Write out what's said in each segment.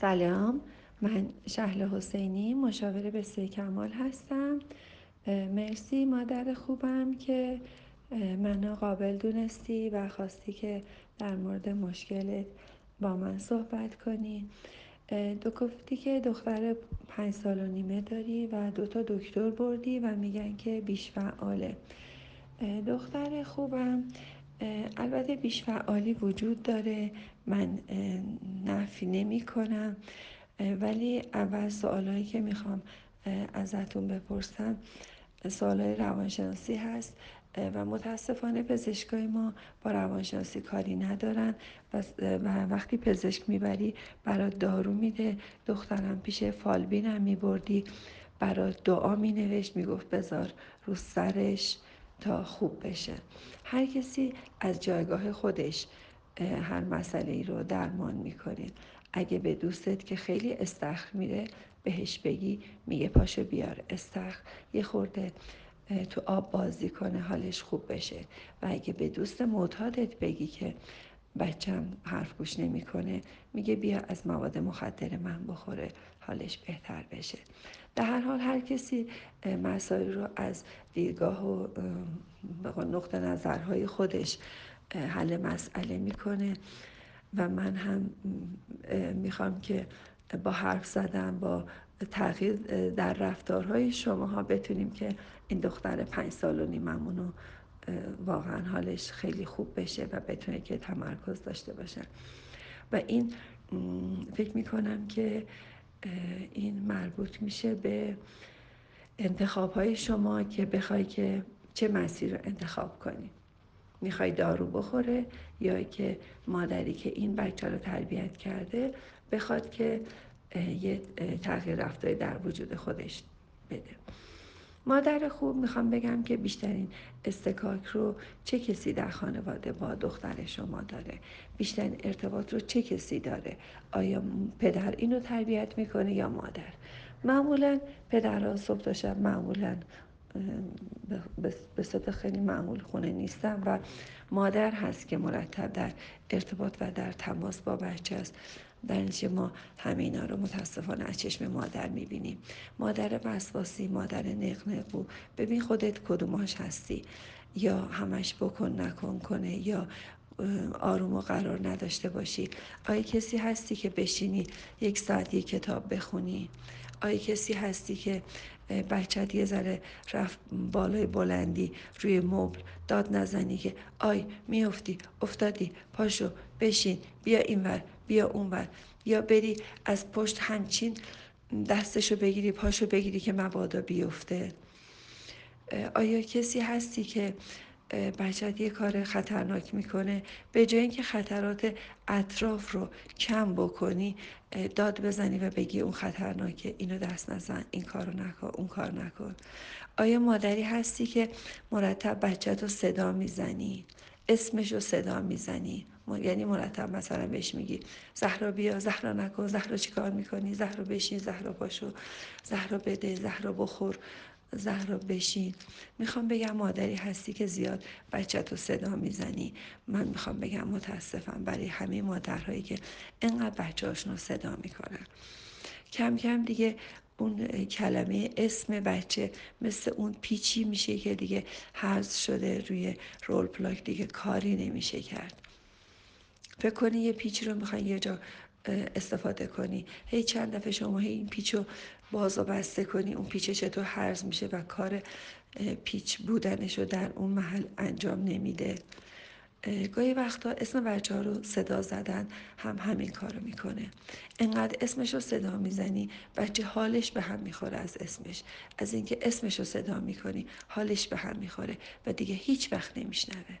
سلام. من شهل حسینی مشاور بسیار کمال هستم. مرسی مادر خوبم که منو قابل دونستی و خواستی که در مورد مشکلت با من صحبت کنی. دو گفتی که دختر پنج سال و نیمه داری و دو تا دکتر بردی و میگن که بیش فعاله. دختر خوبم. البته بیش فعالی وجود داره. من نفی نمی کنم. ولی اول سوالایی که می‌خوام ازتون بپرسم سوالای روانشناسی هست و متاسفانه پزشکای ما با روانشناسی کاری ندارن و وقتی پزشک می‌بری برات دارو میده. دخترم پیش فالبینم میبردی برات دعا مینوشت می‌گفت بذار رو سرش. تا خوب بشه. هر کسی از جایگاه خودش هر مسئله ای رو درمان می‌کنه. اگه به دوستت که خیلی استخر میره بهش بگی میگه پاشو بیار استخر. یه خورده تو آب بازی کنه حالش خوب بشه. و اگه به دوست معتادت بگی که بچم حرف گوش نمی‌کنه میگه بیا از مواد مخدر من بخوره. حالش بهتر بشه. در هر حال هر کسی مسائل رو از دیدگاه و نقطه نظرهای خودش حل مسئله می‌کنه و من هم می‌خوام که با حرف زدن با تغییر در رفتارهای شماها بتونیم که این دختر پنج سال و نیممونو واقعا حالش خیلی خوب بشه و بتونه که تمرکز داشته باشه. و این فکر می‌کنم که این مربوط میشه به انتخاب های شما که بخوای که چه مسیر رو انتخاب کنی. می‌خوای دارو بخوره یا که مادری که این بچه رو تربیت کرده بخواد که یه تغییر رفتاری در وجود خودش بده. مادر خوب می‌خوام بگم که بیشترین استکاک رو چه کسی در خانواده با دختر شما داره؟ بیشترین ارتباط رو چه کسی داره؟ آیا پدر اینو تربیت می‌کنه یا مادر؟ معمولا پدرها صبح تا شب معمولا به صورت خیلی معمول خونه نیستن و مادر هست که مرتب در ارتباط و در تماس با بچه است. در ما همه اینا رو متاسفانه از چشم مادر می‌بینیم. مادر وسواسی مادر نقنقو ببین خودت کدوماش هستی. یا همش بکن نکن کنه یا آروم و قرار نداشته باشی. آیا کسی هستی که بشینی یک ساعت یک کتاب بخونی؟ آیا کسی هستی که بچت یه ذره رفت بالای بلندی روی مبل داد نزنی که آی میافتی افتادی پاشو بشین بیا اینور بیا اونور یا بری از پشت همچین دستشو بگیری پاشو بگیری که مبادا بیفته. آیا کسی هستی که بچت یه کار خطرناک می‌کنه. به جای اینکه خطرات اطراف رو کم بکنی داد بزنی و بگی اون خطرناکه اینو دست نزن این کارو نکن اون کار نکن. آیا مادری هستی که مرتب بچت رو صدا می‌زنی؟ اسمش رو صدا می‌زنی؟ یعنی مرتب مثلا بهش میگی زهرا بیا زهرا نکن زهرا چی کار می‌کنی؟ زهرا بشین زهرا پاشو زهرا بده زهرا بخور. زهرا بشین. می‌خوام بگم مادری هستی که زیاد بچت رو صدا می‌زنی. من می‌خوام بگم متاسفم برای همه مادرهایی که انقدر بچه رو صدا می‌کنن. کم کم دیگه اون کلمه اسم بچه مثل اون پیچی میشه که دیگه حرز شده روی رول پلاک دیگه کاری نمیشه کرد. فکر کنی یه پیچی رو می‌خوای یه جا استفاده کنی. هی چند دفعه شما هی این پیچ رو باز و بسته کنی اون پیچه چطور حرز میشه و کار پیچ بودنش رو در اون محل انجام نمیده. گاهی وقتا اسم بچه ها رو صدا زدن هم همین کار رو می‌کنه. انقدر اسمش رو صدا می‌زنی بچه حالش به هم می‌خوره از اسمش. از اینکه اسمش رو صدا می‌کنی حالش به هم می‌خوره و دیگه هیچ وقت نمیشنوه.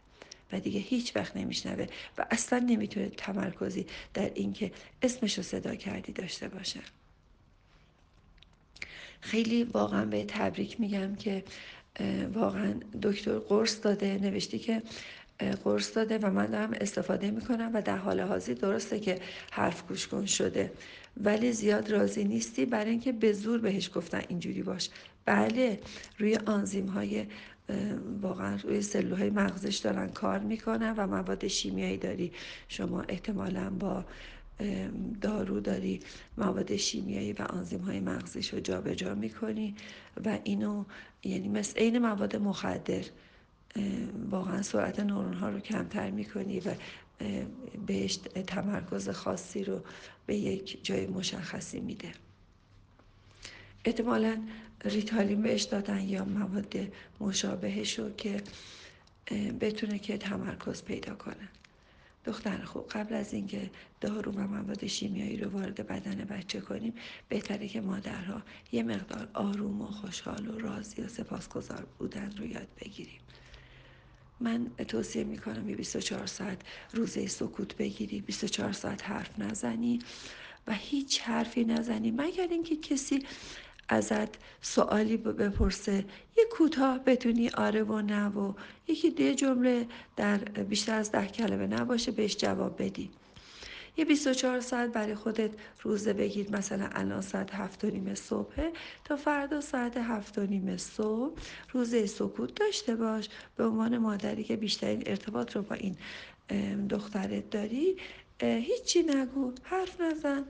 و دیگه هیچ وقت نمیشنوه و اصلا نمی‌تونه تمرکزی در اینکه اسمش رو صدا کردی داشته باشه. خیلی واقعا به تبریک میگم که واقعا دکتر قرص داده نوشتی که قرص داده و من دارم استفاده می‌کنم و در حال حاضر درسته که حرف گوش کن شده. ولی زیاد راضی نیستی برای اینکه به زور بهش گفتن اینجوری باش. بله روی آنزیم های واقعا روی سلول مغزش دارن کار می‌کنن و مواد شیمیایی داری. شما احتمالا با دارو داری مواد شیمیایی و آنزیم های مغزیش رو جابجا می‌کنی و اینو یعنی مثل عین مواد مخدر واقعا سرعت نورون ها رو کمتر می‌کنی و بهش تمرکز خاصی رو به یک جای مشخصی میده. احتمالا ریتالین بهش دادن یا مواد مشابهش رو که بتونه که تمرکز پیدا کنه. دختر خوب قبل از اینکه دارو و مواد شیمیایی رو وارد بدن بچه کنیم بهتره که مادرها یه مقدار آروم و خوشحال و راضی و سپاسگزار بودن رو یاد بگیریم. من توصیه می‌کنم یه 24 ساعت روزه سکوت بگیری 24 ساعت حرف نزنی و هیچ حرفی نزنی. مگر اینکه کسی ازت سوالی بپرسه. یه کوتاه بتونی آره و نه و یکی دیگه جمله در بیشتر از ده کلمه نباشه بهش جواب بدی. یه 24 ساعت برای خودت روزه بگیر. مثلا الان ساعت هفت و نیم صبحه تا فردا ساعت هفت و نیم صبح. روزه سکوت داشته باش. به عنوان مادری که بیشترین ارتباط رو با این دخترت داری هیچی نگو. حرف نزن.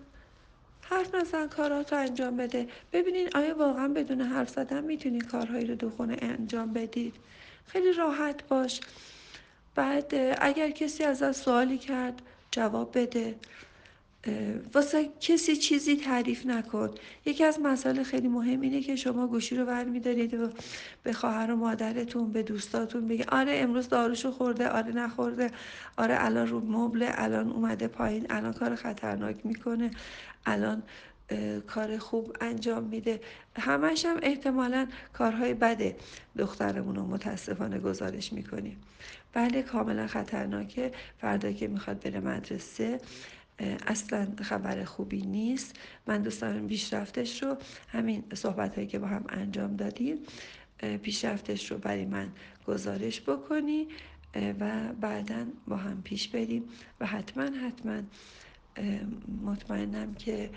حرف نزن کاراتو انجام بده. ببینین آیا واقعا بدون حرف زدن می‌تونی کارهایی رو دو خونه انجام بدید؟ خیلی راحت باش. بعد اگر کسی از سوالی کرد جواب بده. واسه کسی چیزی تعریف نکن یکی از مسائل خیلی مهم اینه که شما گوشی رو برمیدارید و به خواهر و مادرتون به دوستاتون بگی آره امروز داروشو خورده آره نخورده آره الان رو مبل الان اومده پایین الان کار خطرناک می‌کنه الان کار خوب انجام میده. همش هم احتمالا کارهای بده دخترمون رو متاسفانه گزارش می‌کنیم. بله کاملا خطرناکه. فردا که می‌خواد بره مدرسه اصلا خبر خوبی نیست. من دوست دارم پیشرفتش رو همین صحبت هایی که با هم انجام دادیم پیشرفتش رو برای من گزارش بکنی و بعدا با هم پیش بریم. و حتما حتما مطمئنم که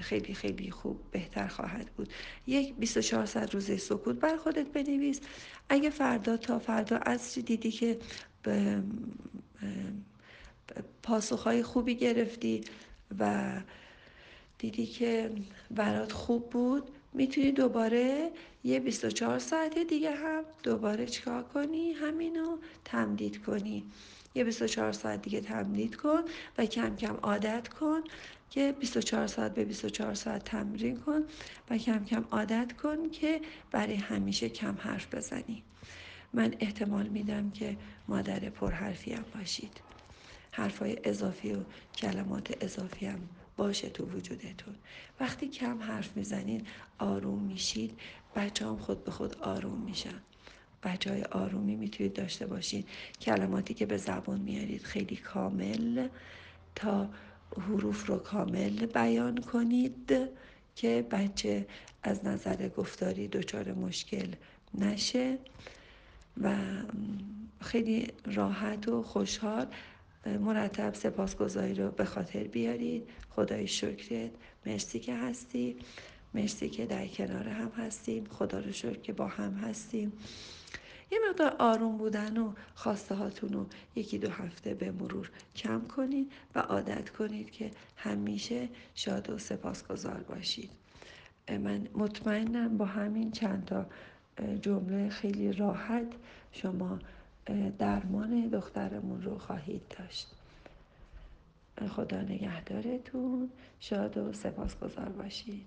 خیلی خیلی خوب بهتر خواهد بود. یک 24 ساعت روزه سکوت بر خودت بنویس. اگه فردا تا فردا عصری دیدی که پاسخهای خوبی گرفتی و دیدی که برات خوب بود می‌تونی دوباره یه 24 ساعت دیگه هم دوباره چیکار کنی؟ همینو تمدید کنی. یه 24 ساعت دیگه تمدید کن و کم کم عادت کن که 24 ساعت به 24 ساعت تمرین کن و کم کم عادت کن که برای همیشه کم حرف بزنی. من احتمال میدم که مادر پرحرفی هم باشید. حرفای اضافی و کلمات اضافی هم باشه تو وجودتون. وقتی کم حرف می‌زنین آروم میشید. بچه هم خود به خود آروم میشن. بچه های آرومی می‌تونید داشته باشین. کلماتی که به زبان میارید خیلی کامل. تا حروف رو کامل بیان کنید که بچه از نظر گفتاری دچار مشکل نشه. و خیلی راحت و خوشحال مرتب سپاسگزاری رو به خاطر بیارید. خدای شکرت. مرسی که هستی. مرسی که در کنار هم هستیم. خدا رو شکر که با هم هستیم. یه مقدار آروم بودن و خواسته هاتون رو یکی دو هفته به مرور کم کنید و عادت کنید که همیشه شاد و سپاسگزار باشید. من مطمئنم با همین چند تا جمله خیلی راحت شما درمان دخترمون رو خواهید داشت. خدا نگهدارتون. شاد و سپاسگزار باشید.